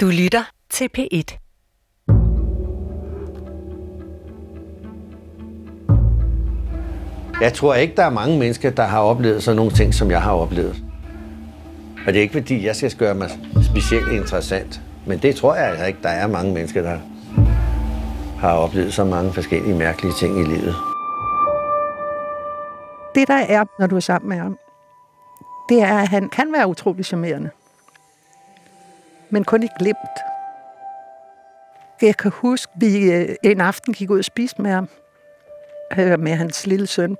Du lytter til P1. Jeg tror ikke, der er mange mennesker, der har oplevet sådan nogle ting, som jeg har oplevet. Og det er ikke, fordi jeg skal gøre mig specielt interessant. Men det tror jeg altså ikke, der er mange mennesker, der har oplevet så mange forskellige mærkelige ting i livet. Det, der er, når du er sammen med ham, det er, at han kan være utrolig charmerende. Men kun i glimt. Jeg kan huske, at vi øh, en aften gik ud og spiste med ham, øh, med hans lille søn.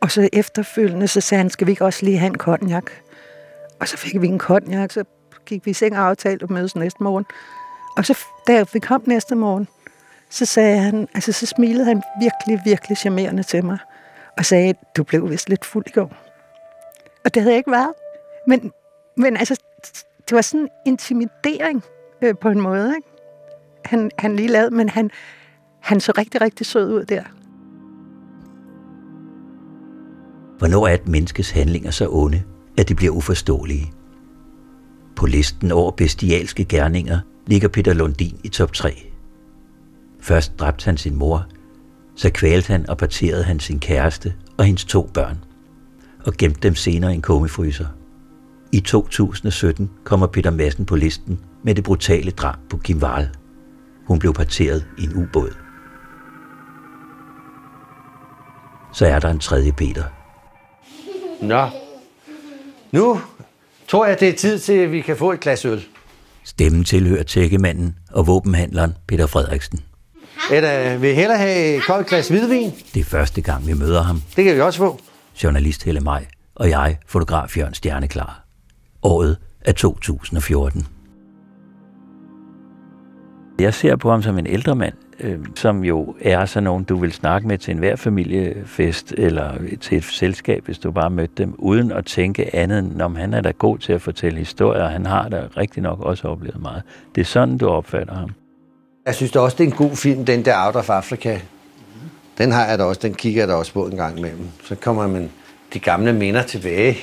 Og så efterfølgende, så sagde han, skal vi ikke også lige have en konjak? Og så fik vi en konjak, så gik vi i seng og aftalte at mødes næste morgen. Og så, da vi kom næste morgen, så sagde han, altså så smilede han virkelig, virkelig charmerende til mig. Og sagde, du blev vist lidt fuld i går. Og det havde jeg ikke været. Men, men altså, det var sådan en intimidering øh, på en måde, ikke? Han, han lige lavede, men han, han så rigtig, rigtig sød ud der. Hvornår er et menneskes handlinger så onde, at de bliver uforståelige? På listen over bestialske gerninger ligger Peter Lundin i top 3. Først dræbte han sin mor, så kvalte han og parterede han sin kæreste og hendes to børn, og gemte dem senere i en kummefryser. I 2017 kommer Peter Madsen på listen med det brutale drab på Kim Wahl. Hun blev parteret i en ubåd. Så er der en tredje Peter. Nå, nu tror jeg, det er tid til, at vi kan få et glas øl. Stemmen tilhører tækkemanden og våbenhandleren Peter Frederiksen. Eller vil hellere have et koldt glas hvidvin? Det er første gang, vi møder ham. Det kan vi også få. Journalist Helle Maj og jeg, fotograf Jørgen Stjerneklar. Året er 2014. Jeg ser på ham som en ældre mand, øh, som jo er sådan nogen, du vil snakke med til enhver familiefest eller til et selskab, hvis du bare mødte dem, uden at tænke andet end, om han er da god til at fortælle historier, og han har da rigtig nok også oplevet meget. Det er sådan, du opfatter ham. Jeg synes da også, det er en god film, den der Out of Africa. Den har jeg da også, den kigger jeg da også på en gang imellem. Så kommer man de gamle minder tilbage.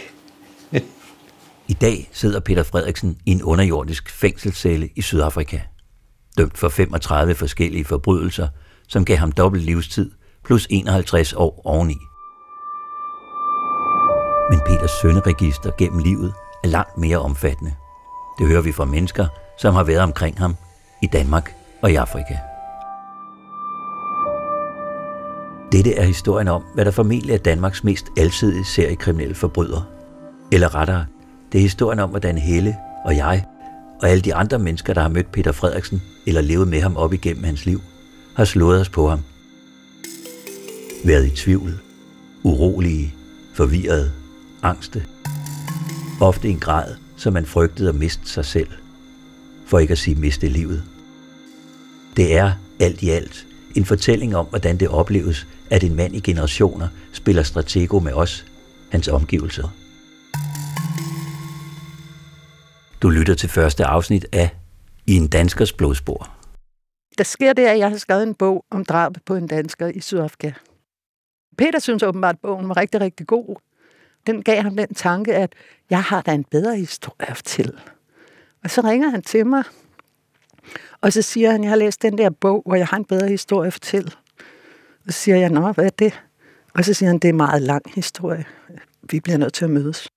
I dag sidder Peter Frederiksen i en underjordisk fængselscelle i Sydafrika. Dømt for 35 forskellige forbrydelser, som gav ham dobbelt livstid plus 51 år oveni. Men Peters sønderegister gennem livet er langt mere omfattende. Det hører vi fra mennesker, som har været omkring ham i Danmark og i Afrika. Dette er historien om, hvad der formentlig er Danmarks mest alsidige seriekriminelle forbryder. Eller rettere, det er historien om, hvordan Helle og jeg og alle de andre mennesker, der har mødt Peter Frederiksen eller levet med ham op igennem hans liv, har slået os på ham. Været i tvivl, urolige, forvirrede, angste. Ofte i en grad, så man frygtede at miste sig selv, for ikke at sige miste livet. Det er alt i alt en fortælling om, hvordan det opleves, at en mand i generationer spiller stratego med os, hans omgivelser. Du lytter til første afsnit af I en danskers blodspor. Der sker det, at jeg har skrevet en bog om drabet på en dansker i Sydafrika. Peter synes åbenbart, at bogen var rigtig, rigtig god. Den gav ham den tanke, at jeg har da en bedre historie at fortælle. Og så ringer han til mig, og så siger han, jeg har læst den der bog, hvor jeg har en bedre historie at fortælle. Og så siger jeg, nå, hvad er det? Og så siger han, det er en meget lang historie. Vi bliver nødt til at mødes.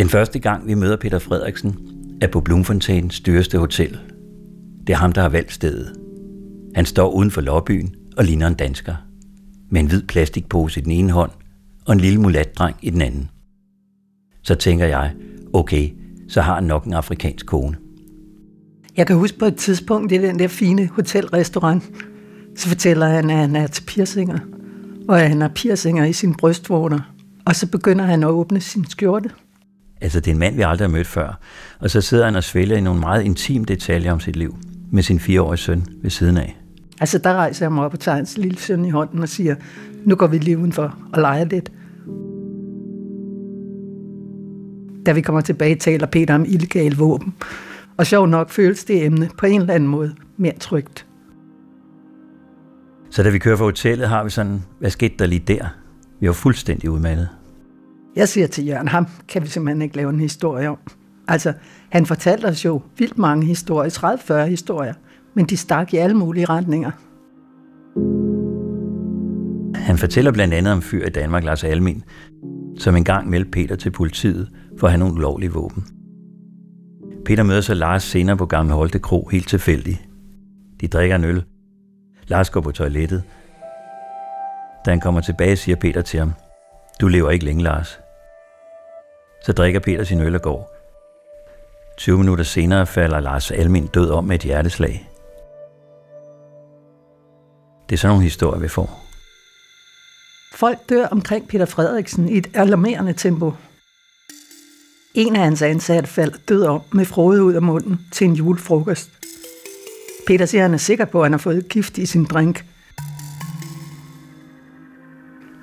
Den første gang, vi møder Peter Frederiksen, er på Blomfonteins dyreste hotel. Det er ham, der har valgt stedet. Han står uden for lobbyen og ligner en dansker. Med en hvid plastikpose i den ene hånd og en lille mulatdreng i den anden. Så tænker jeg, okay, så har han nok en afrikansk kone. Jeg kan huske på et tidspunkt i den der fine hotelrestaurant, så fortæller han, at han er til piercinger, og at han har piercinger i sine brystvorter. Og så begynder han at åbne sin skjorte. Altså, det er en mand, vi aldrig har mødt før. Og så sidder han og svælger i nogle meget intime detaljer om sit liv, med sin fireårige søn ved siden af. Altså, der rejser jeg mig op og tager hans lille søn i hånden og siger, nu går vi lige udenfor og leger lidt. Da vi kommer tilbage, taler Peter om illegal våben. Og sjov nok føles det emne på en eller anden måde mere trygt. Så da vi kører fra hotellet, har vi sådan, hvad skete der lige der? Vi var fuldstændig udmattet. Jeg siger til Jørgen, ham kan vi simpelthen ikke lave en historie om. Altså, han fortalte os jo vildt mange historier, 30-40 historier, men de stak i alle mulige retninger. Han fortæller blandt andet om fyr i Danmark, Lars Almin, som engang meldte Peter til politiet for at have nogle ulovlige våben. Peter møder så Lars senere på Gamle Holte Kro helt tilfældigt. De drikker en øl. Lars går på toilettet. Da han kommer tilbage, siger Peter til ham, du lever ikke længe, Lars. Så drikker Peter sin øl og går. 20 minutter senere falder Lars Almin død om med et hjerteslag. Det er sådan nogle historier, vi får. Folk dør omkring Peter Frederiksen i et alarmerende tempo. En af hans ansatte falder død om med frode ud af munden til en julefrokost. Peter siger, at han er sikker på, at han har fået gift i sin drink.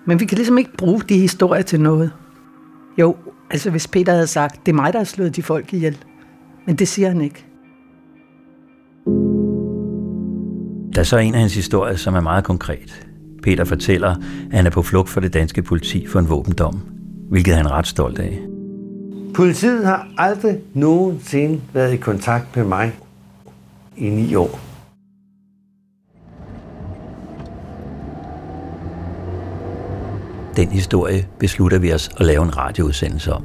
Men vi kan ligesom ikke bruge de historier til noget. Jo, altså hvis Peter havde sagt, det er mig, der har slået de folk ihjel. Men det siger han ikke. Der er så en af hans historier, som er meget konkret. Peter fortæller, at han er på flugt for det danske politi for en våbendom, hvilket han er ret stolt af. Politiet har aldrig nogensinde været i kontakt med mig i ni år. Den historie beslutter vi os at lave en radioudsendelse om.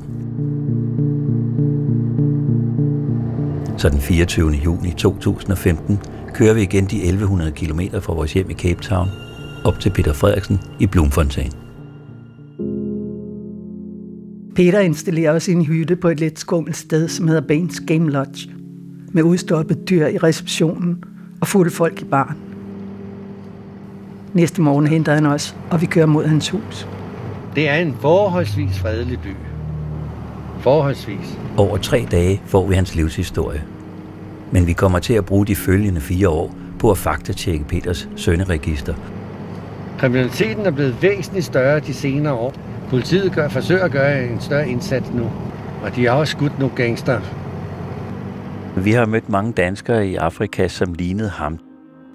Så den 24. juni 2015 kører vi igen de 1100 km fra vores hjem i Cape Town op til Peter Frederiksen i Blumfontein. Peter installerer også en hytte på et lidt skummelt sted, som hedder Baines Game Lodge, med udstoppet dyr i receptionen og fulde folk i baren. Næste morgen henter han os, og vi kører mod hans hus. Det er en forholdsvis fredelig by. Forholdsvis. Over tre dage får vi hans livshistorie. Men vi kommer til at bruge de følgende fire år på at faktatjekke Peters sønneregister. Kriminaliteten er blevet væsentligt større de senere år. Politiet gør, forsøger at gøre en større indsats nu, og de har også skudt nogle gangster. Vi har mødt mange danskere i Afrika, som lignede ham.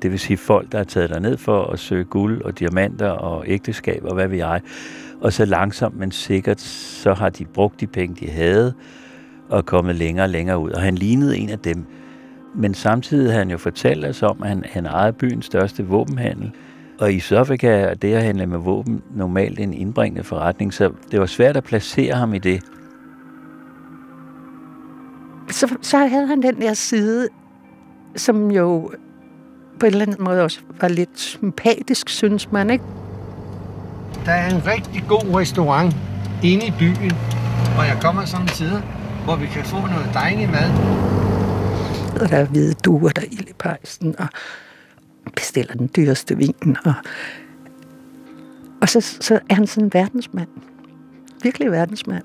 Det vil sige folk, der er taget derned for at søge guld og diamanter og ægteskab og hvad ved jeg. Og så langsomt, men sikkert, så har de brugt de penge, de havde, og kommet længere og længere ud. Og han lignede en af dem. Men samtidig havde han jo fortalt os om, at han, han ejede byens største våbenhandel. Og i Sydafrika er det at handle med våben normalt en indbringende forretning, så det var svært at placere ham i det. Så, så havde han den der side, som jo på en eller anden måde også var lidt sympatisk, synes man, ikke? Der er en rigtig god restaurant inde i byen, hvor jeg kommer sådan tider, hvor vi kan få noget dejlig mad. Og der er hvide duer, der er ild i pejsen, og bestiller den dyreste vin. Og, og så, så er han sådan en verdensmand. Virkelig verdensmand.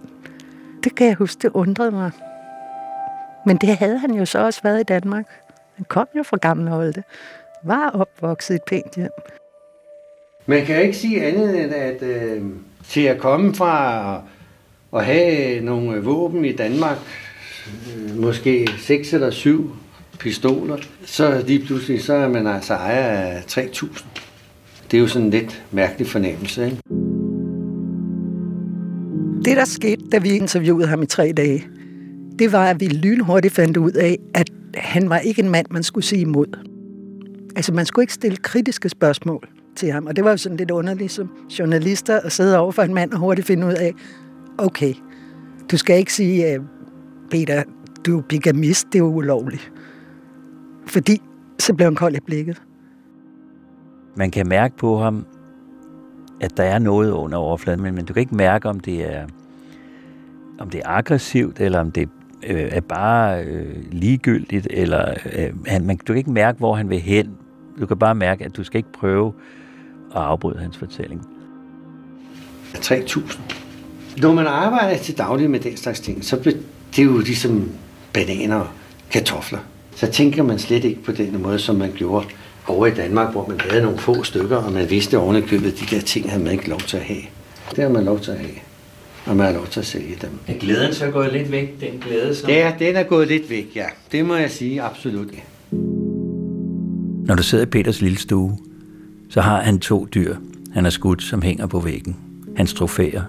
Det kan jeg huske, det undrede mig. Men det havde han jo så også været i Danmark. Han kom jo fra Gamle Holte. Var opvokset i et pænt hjem. Man kan ikke sige andet end, at øh, til at komme fra at have nogle våben i Danmark, øh, måske seks eller syv pistoler, så lige pludselig så er man altså ejer af 3.000. Det er jo sådan en lidt mærkelig fornemmelse, ikke? Det, der skete, da vi interviewede ham i tre dage, det var, at vi lynhurtigt fandt ud af, at han var ikke en mand, man skulle sige imod. Altså, man skulle ikke stille kritiske spørgsmål til ham, og det var jo sådan lidt underligt som journalister at sidde over for en mand og hurtigt finde ud af, okay, du skal ikke sige, øh, Peter, du er bigamist, det er ulovligt. Fordi så blev han kold i blikket. Man kan mærke på ham, at der er noget under overfladen, men, men du kan ikke mærke, om det er, om det er aggressivt, eller om det øh, er bare øh, ligegyldigt, eller øh, han, man, du kan ikke mærke, hvor han vil hen. Du kan bare mærke, at du skal ikke prøve at afbryde hans fortælling. 3.000. Når man arbejder til daglig med den slags ting, så bliver det jo ligesom bananer og kartofler. Så tænker man slet ikke på den måde, som man gjorde over i Danmark, hvor man havde nogle få stykker, og man vidste ovenikøbet, at de der ting havde man ikke lov til at have. Det har man lov til at have, og man har lov til at sælge dem. Er glæden så gået lidt væk, den glæde? Som... Ja, den er gået lidt væk, ja. Det må jeg sige, absolut. Når du sidder i Peters lille stue, så har han to dyr, han har skudt, som hænger på væggen. Hans trofæer.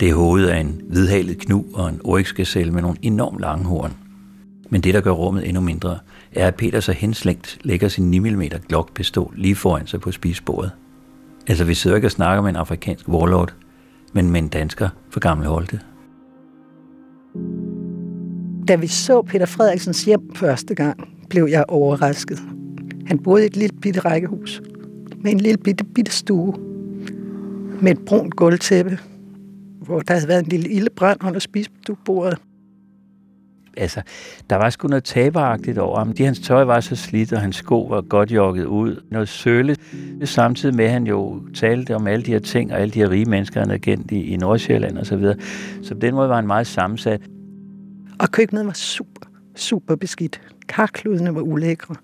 Det er hovedet af en hvidhalet knu og en oryxgazelle med nogle enormt lange horn. Men det, der gør rummet endnu mindre, er, at Peter så henslængt lægger sin 9 mm Glock-pistol lige foran sig på spisebordet. Altså, vi sidder ikke og snakker med en afrikansk warlord, men med en dansker for gamle Holte. Da vi så Peter Frederiksens hjem første gang, blev jeg overrasket. Han boede i et lille bitte rækkehus med en lille bitte, bitte stue med et brunt gulvtæppe, hvor der havde været en lille ildebrand under spisebordet. Altså, der var sgu noget taberagtigt over ham. De hans tøj var så slidt, og hans sko var godt jogget ud. Noget søle. Samtidig med, at han jo talte om alle de her ting, og alle de her rige mennesker, han havde kendt i, i Nordsjælland og så videre. Så på den måde var han meget sammensat. Og køkkenet var super, super beskidt. Karkludene var ulækre.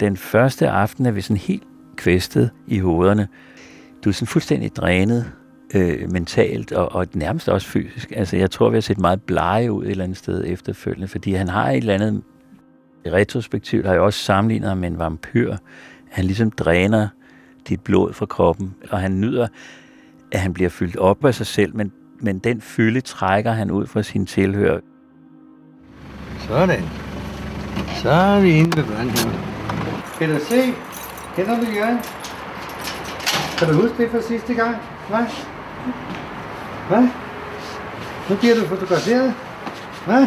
Den første aften er vi sådan helt kvæstet i hovederne. Du er sådan fuldstændig drænet øh, mentalt og, og nærmest også fysisk. Altså, jeg tror, vi har set meget blege ud et eller andet sted efterfølgende, fordi han har et eller andet retrospektivt, har jeg også sammenlignet ham med en vampyr. Han ligesom dræner dit blod fra kroppen, og han nyder, at han bliver fyldt op af sig selv, men, men den fylde trækker han ud fra sine tilhører. Sådan. Så er vi inde ved børnehaven. Kan du se? Kender du Jørgen? Kan du huske det fra sidste gang? Hvad? Hvad? Nu bliver du fotograferet. Hvad?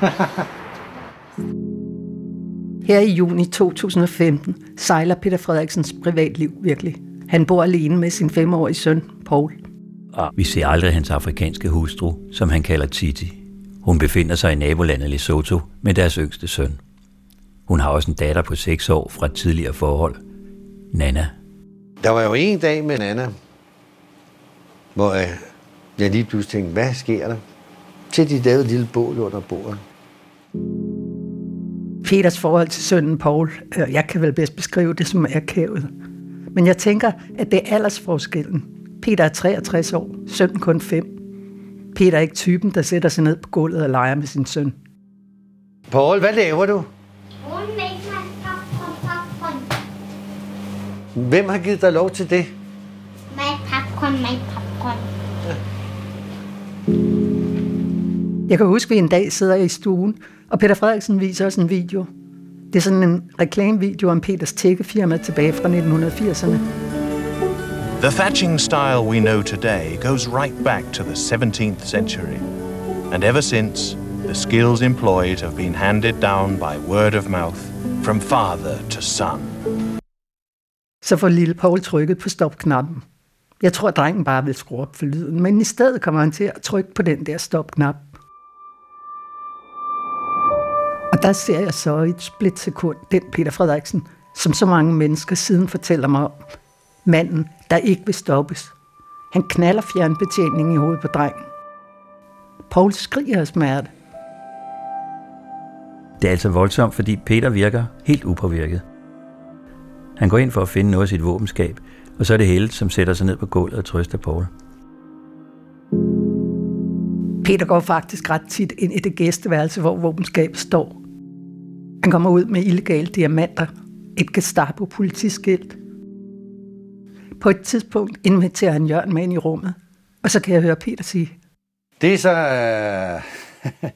Her i juni 2015 sejler Peter Frederiksens privatliv virkelig. Han bor alene med sin femårige søn, Paul. Og vi ser aldrig hans afrikanske hustru, som han kalder Titi. Hun befinder sig i nabolandet Lesotho med deres yngste søn. Hun har også en datter på 6 år fra et tidligere forhold, Nana. Der var jo en dag med Nana, hvor øh, jeg lige pludselig tænkte, hvad sker der? Til de lavede et lille bål under bordet. Peters forhold til sønnen Paul, øh, jeg kan vel bedst beskrive det som akavet. Men jeg tænker, at det er aldersforskellen. Peter er 63 år, sønnen kun 5. Peter er ikke typen, der sætter sig ned på gulvet og leger med sin søn. Paul, hvad laver du? Hvem har givet dig lov til det? My popcorn, my popcorn. Jeg kan huske, at vi en dag sidder i stuen, og Peter Frederiksen viser os en video. Det er sådan en reklamevideo om Peters tækkefirma tilbage fra 1980'erne. The thatching style we know today goes right back to the 17th century. And ever since, the skills employed have been handed down by word of mouth from father to son. Så får lille Paul trykket på stopknappen. Jeg tror, at drengen bare vil skrue op for lyden, men i stedet kommer han til at trykke på den der stopknap. Og der ser jeg så i et splitsekund den Peter Frederiksen, som så mange mennesker siden fortæller mig om. Manden, der ikke vil stoppes. Han knaller fjernbetjeningen i hovedet på drengen. Paul skriger af smerte. Det er altså voldsomt, fordi Peter virker helt upåvirket. Han går ind for at finde noget af sit våbenskab, og så er det Helle, som sætter sig ned på gulvet og trøster Paul. Peter går faktisk ret tit ind i det gæsteværelse, hvor våbenskabet står. Han kommer ud med illegale diamanter, et Gestapo-politiskilt. På et tidspunkt inviterer han Jørgen med ind i rummet, og så kan jeg høre Peter sige, Det er så... Øh,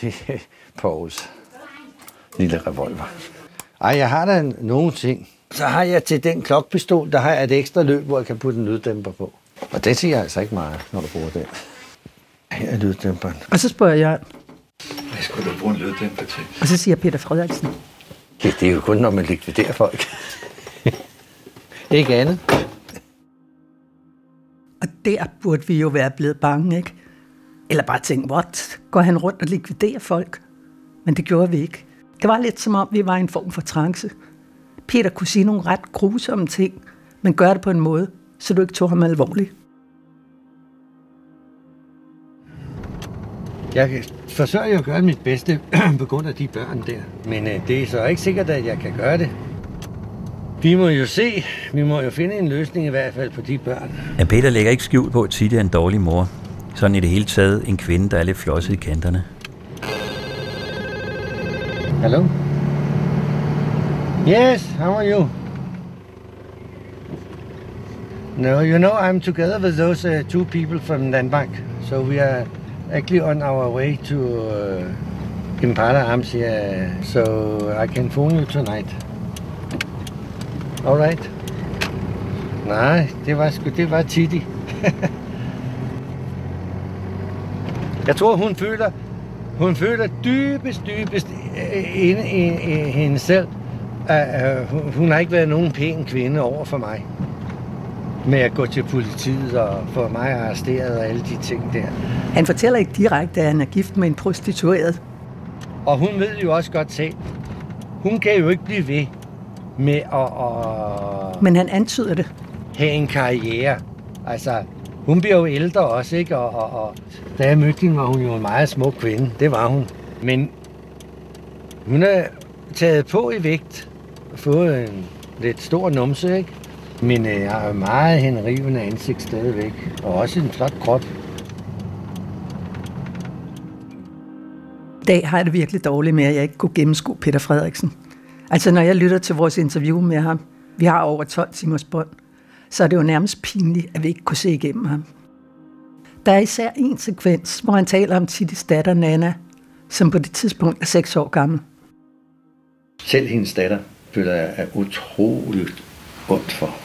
det er Pauls lille revolver. Ej, jeg har da nogle ting. Så har jeg til den klokpistol, der har jeg et ekstra løb, hvor jeg kan putte en lyddæmper på. Og det siger altså ikke meget, når du bruger den. Her er lyddæmperen. og så spørger jeg, Hvad skulle du bruge en lyddæmper til? og så siger Peter Frederiksen, Ja, det er jo kun, når man likviderer folk. ikke andet og der burde vi jo være blevet bange, ikke? Eller bare tænke, what? Går han rundt og likviderer folk? Men det gjorde vi ikke. Det var lidt som om, vi var i en form for trance. Peter kunne sige nogle ret grusomme ting, men gør det på en måde, så du ikke tog ham alvorligt. Jeg forsøger jo at gøre mit bedste på grund af de børn der. Men øh, det er så ikke sikkert, at jeg kan gøre det. Vi må jo se. Vi må jo finde en løsning i hvert fald på de børn. Ja, Peter lægger ikke skjul på, at Titi er en dårlig mor. Sådan i det hele taget en kvinde, der er lidt flosset i kanterne. Hello? Yes, how are you? No, you know, I'm together with those uh, two people from Denmark. So we are actually on our way to uh, Impala Arms here. So I can phone you tonight. All right. Nej, det var sgu, det var Titi. Jeg tror, hun føler, hun føler dybest, dybest øh, inde i, i hende selv, at øh, hun- hun har ikke været nogen pæn kvinde over for mig. Med at gå til politiet og få mig arresteret og alle de ting der. Han fortæller ikke direkte, at han er gift med en prostitueret. Og hun ved jo også godt selv, hun kan jo ikke blive ved med at, at Men han antyder det. have en karriere. Altså, hun bliver jo ældre også, ikke? Og, og, og da jeg mødte hende, var hun jo en meget smuk kvinde. Det var hun. Men hun er taget på i vægt og fået en lidt stor numse, ikke? Men øh, har jo meget henrivende ansigt stadigvæk. Og også en flot krop. I dag har jeg det virkelig dårligt med, at jeg ikke kunne gennemskue Peter Frederiksen. Altså, når jeg lytter til vores interview med ham, vi har over 12 timers bånd, så er det jo nærmest pinligt, at vi ikke kunne se igennem ham. Der er især en sekvens, hvor han taler om Titis datter Nana, som på det tidspunkt er 6 år gammel. Selv hendes datter føler jeg er utroligt ondt for.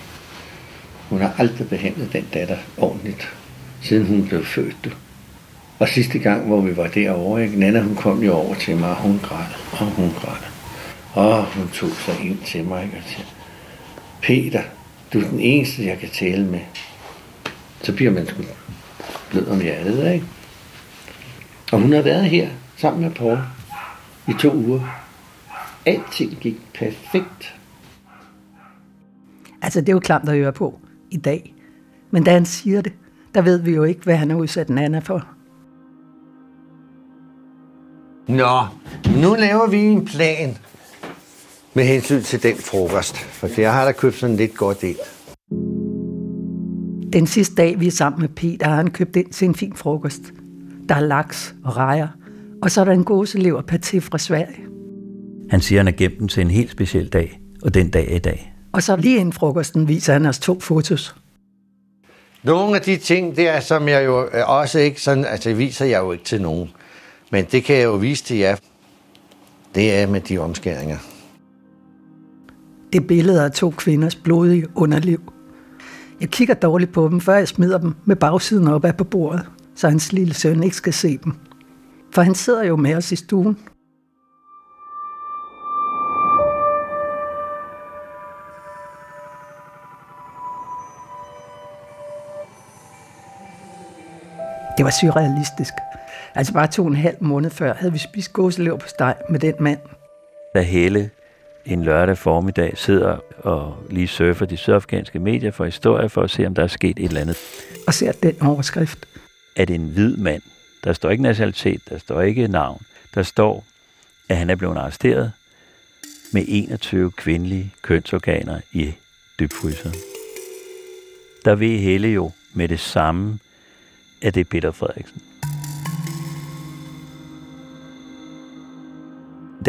Hun har aldrig behandlet den datter ordentligt, siden hun blev født. Og sidste gang, hvor vi var derovre, ikke? Nana, hun kom jo over til mig, og hun græd, og hun græd. Og hun tog sig ind til mig ikke? og siger, Peter, du er den eneste, jeg kan tale med. Så bliver man sgu blød om hjertet, ikke? Og hun har været her sammen med Paul i to uger. Alting gik perfekt. Altså, det er jo klamt at høre på i dag. Men da han siger det, der ved vi jo ikke, hvad han har udsat Nana for. Nå, nu laver vi en plan med hensyn til den frokost. For jeg har da købt sådan lidt godt ind. Den sidste dag, vi er sammen med Peter, har han købt ind til en fin frokost. Der er laks og rejer, og så er der en gåselever paté fra Sverige. Han siger, at han har gemt den til en helt speciel dag, og den dag er i dag. Og så lige inden frokosten viser han os to fotos. Nogle af de ting der, som jeg jo øh, også ikke sådan, altså viser jeg jo ikke til nogen. Men det kan jeg jo vise til jer. Det er med de omskæringer. Det billede billeder af to kvinders blodige underliv. Jeg kigger dårligt på dem, før jeg smider dem med bagsiden op af på bordet, så hans lille søn ikke skal se dem. For han sidder jo med os i stuen. Det var surrealistisk. Altså bare to og en halv måned før havde vi spist gåselever på steg med den mand. Da Helle en lørdag formiddag sidder og lige surfer de sydafrikanske medier for historier for at se, om der er sket et eller andet. Og ser den overskrift. Er det en hvid mand? Der står ikke nationalitet, der står ikke navn. Der står, at han er blevet arresteret med 21 kvindelige kønsorganer i dybfryseren. Der ved Helle jo med det samme, at det er Peter Frederiksen.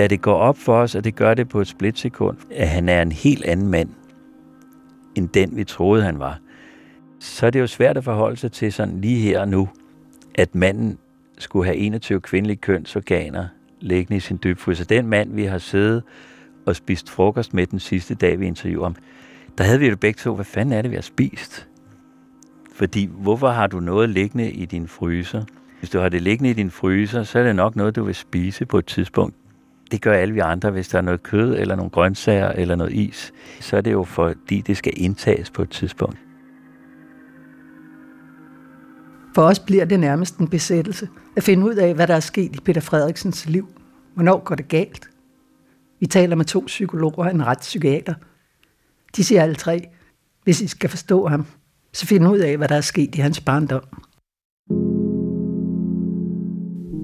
Da det går op for os, og det gør det på et splitsekund, at han er en helt anden mand, end den vi troede han var, så er det jo svært at forholde sig til sådan lige her og nu, at manden skulle have 21 kvindelige kønsorganer liggende i sin dybfryser. Den mand, vi har siddet og spist frokost med den sidste dag, vi interviewer ham, der havde vi jo begge to, hvad fanden er det, vi har spist? Fordi hvorfor har du noget liggende i din fryser? Hvis du har det liggende i din fryser, så er det nok noget, du vil spise på et tidspunkt. Det gør alle vi andre, hvis der er noget kød, eller nogle grøntsager, eller noget is. Så er det jo fordi, det skal indtages på et tidspunkt. For os bliver det nærmest en besættelse at finde ud af, hvad der er sket i Peter Frederiksens liv. Hvornår går det galt? Vi taler med to psykologer og en retspsykiater. De siger alle tre, hvis I skal forstå ham, så find ud af, hvad der er sket i hans barndom.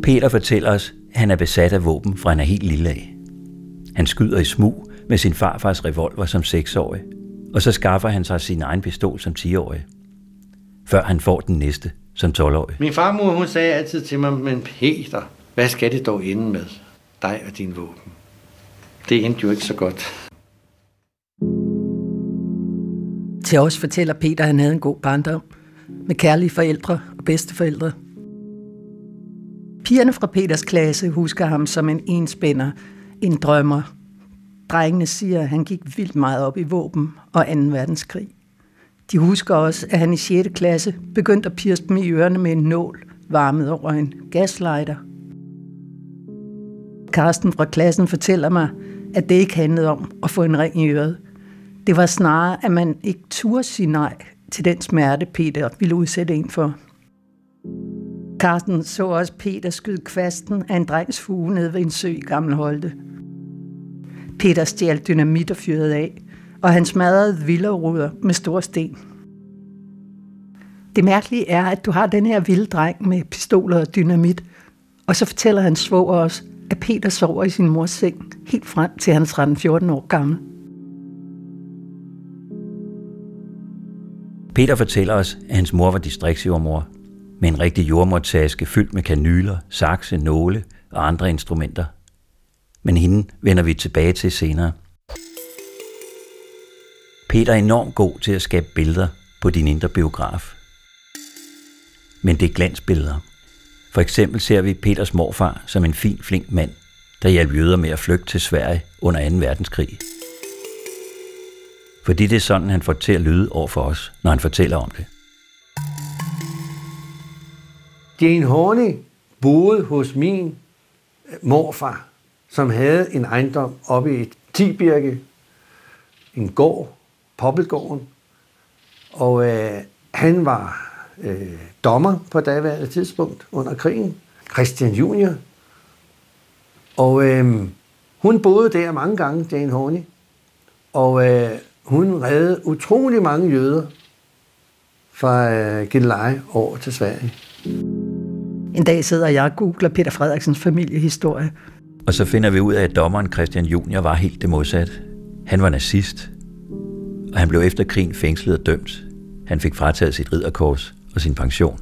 Peter fortæller os, at han er besat af våben, fra han er helt lille af. Han skyder i smug med sin farfars revolver som seksårig, og så skaffer han sig sin egen pistol som 10-årig, før han får den næste som 12-årig. Min farmor, hun sagde altid til mig, men Peter, hvad skal det dog ende med? Dig og din våben. Det endte jo ikke så godt. Til os fortæller Peter, at han havde en god barndom med kærlige forældre og bedsteforældre. Pigerne fra Peters klasse husker ham som en enspænder, en drømmer. Drengene siger, at han gik vildt meget op i våben og 2. verdenskrig. De husker også, at han i 6. klasse begyndte at pirse dem i ørerne med en nål, varmet over en gaslighter. Karsten fra klassen fortæller mig, at det ikke handlede om at få en ring i øret. Det var snarere, at man ikke turde sige nej til den smerte, Peter ville udsætte en for. Carsten så også Peter skyde kvasten af en drengs fuge ned ved en sø i Gammel Holte. Peter stjal dynamit og fyrede af, og han smadrede vilderruder med store sten. Det mærkelige er, at du har den her vilde dreng med pistoler og dynamit, og så fortæller han svoger os, at Peter sover i sin mors seng helt frem til hans 13-14 år gammel. Peter fortæller os, at hans mor var distriktsjordmor med en rigtig jordmortaske fyldt med kanyler, sakse, nåle og andre instrumenter. Men hende vender vi tilbage til senere. Peter er enormt god til at skabe billeder på din indre biograf. Men det er glansbilleder. For eksempel ser vi Peters morfar som en fin, flink mand, der hjalp jøder med at flygte til Sverige under 2. verdenskrig. Fordi det er sådan, han får til at lyde over for os, når han fortæller om det. Jane Horney boede hos min øh, morfar, som havde en ejendom oppe i Tibirke, en gård, Poppelgården, og øh, han var øh, dommer på daværende tidspunkt under krigen, Christian Junior, og øh, hun boede der mange gange, Jane Horney, og øh, hun reddede utrolig mange jøder fra øh, Gilleleje over til Sverige. En dag sidder jeg og googler Peter Frederiksens familiehistorie. Og så finder vi ud af, at dommeren Christian Junior var helt det modsatte. Han var nazist, og han blev efter krigen fængslet og dømt. Han fik frataget sit ridderkors og sin pension.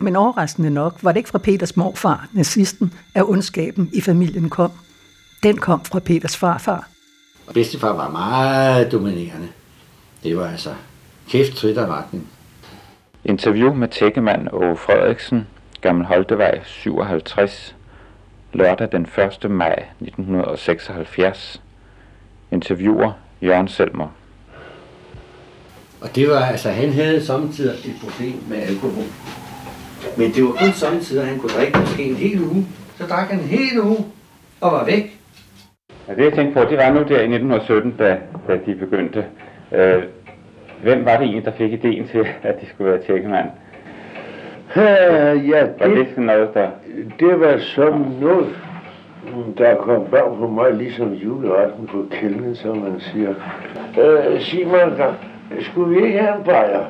Men overraskende nok var det ikke fra Peters morfar, nazisten, at ondskaben i familien kom. Den kom fra Peters farfar. Og bedstefar var meget dominerende. Det var altså kæft, trit og retning. Interview med tækkemand Åge Frederiksen, Gammel Holtevej 57, lørdag den 1. maj 1976. Interviewer Jørgen Selmer. Og det var, altså han havde samtidig et problem med alkohol. Men det var kun samtidig, at han kunne drikke måske en hel uge. Så drak han en hel uge og var væk. Ja, det jeg tænkte på, det var nu der i 1917, da, da de begyndte. Øh, hvem var det egentlig, der fik ideen til, at de skulle være tjekkemand? Uh, ja, Var det det, sådan noget, der... det var sådan noget, der kom bag på mig, ligesom juleretten på kælden, som man siger. Uh, Simon, der, skulle vi ikke have en bajer?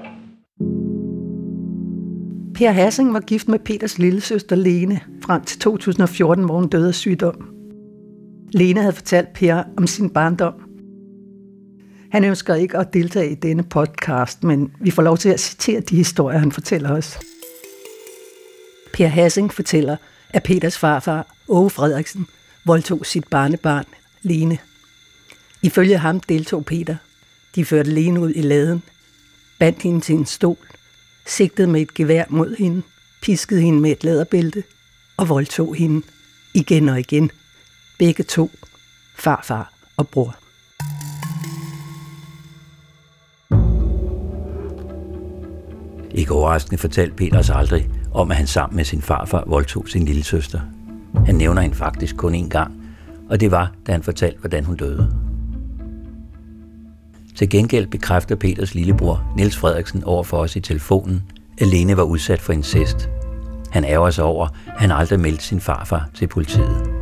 Per Hassing var gift med Peters lille søster Lene frem til 2014, hvor hun døde af sygdom. Lene havde fortalt Per om sin barndom. Han ønsker ikke at deltage i denne podcast, men vi får lov til at citere de historier, han fortæller os. Per Hassing fortæller, at Peters farfar, Åge Frederiksen, voldtog sit barnebarn, Lene. Ifølge ham deltog Peter. De førte Lene ud i laden, bandt hende til en stol, sigtede med et gevær mod hende, piskede hende med et læderbælte og voldtog hende igen og igen. Begge to, farfar og bror. Ikke overraskende fortalte Peter os aldrig om, at han sammen med sin farfar voldtog sin lille søster. Han nævner hende faktisk kun én gang, og det var, da han fortalte, hvordan hun døde. Til gengæld bekræfter Peters lillebror, Niels Frederiksen, over for os i telefonen, at Lene var udsat for incest. Han ærger sig over, at han aldrig meldte sin farfar til politiet.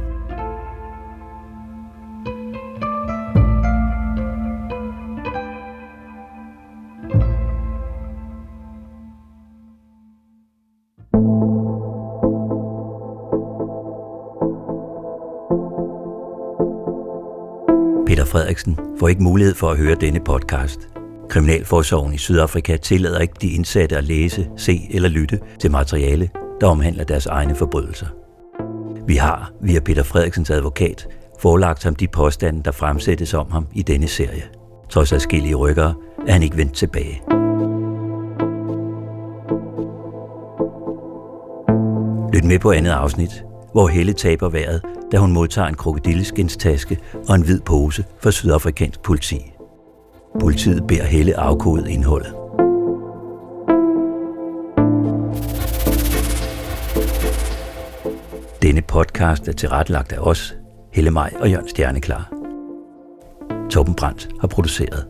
Frederiksen får ikke mulighed for at høre denne podcast. Kriminalforsorgen i Sydafrika tillader ikke de indsatte at læse, se eller lytte til materiale, der omhandler deres egne forbrydelser. Vi har, via Peter Frederiksens advokat, forelagt ham de påstande, der fremsættes om ham i denne serie. Trods adskillige rykkere er han ikke vendt tilbage. Lyt med på andet afsnit, hvor Helle taber vejret, da hun modtager en krokodilleskinstaske og en hvid pose fra sydafrikansk politi. Politiet beder Helle afkode indholdet. Denne podcast er tilrettelagt af os, Helle Maj og Jørgen Stjerneklar. Torben Brandt har produceret.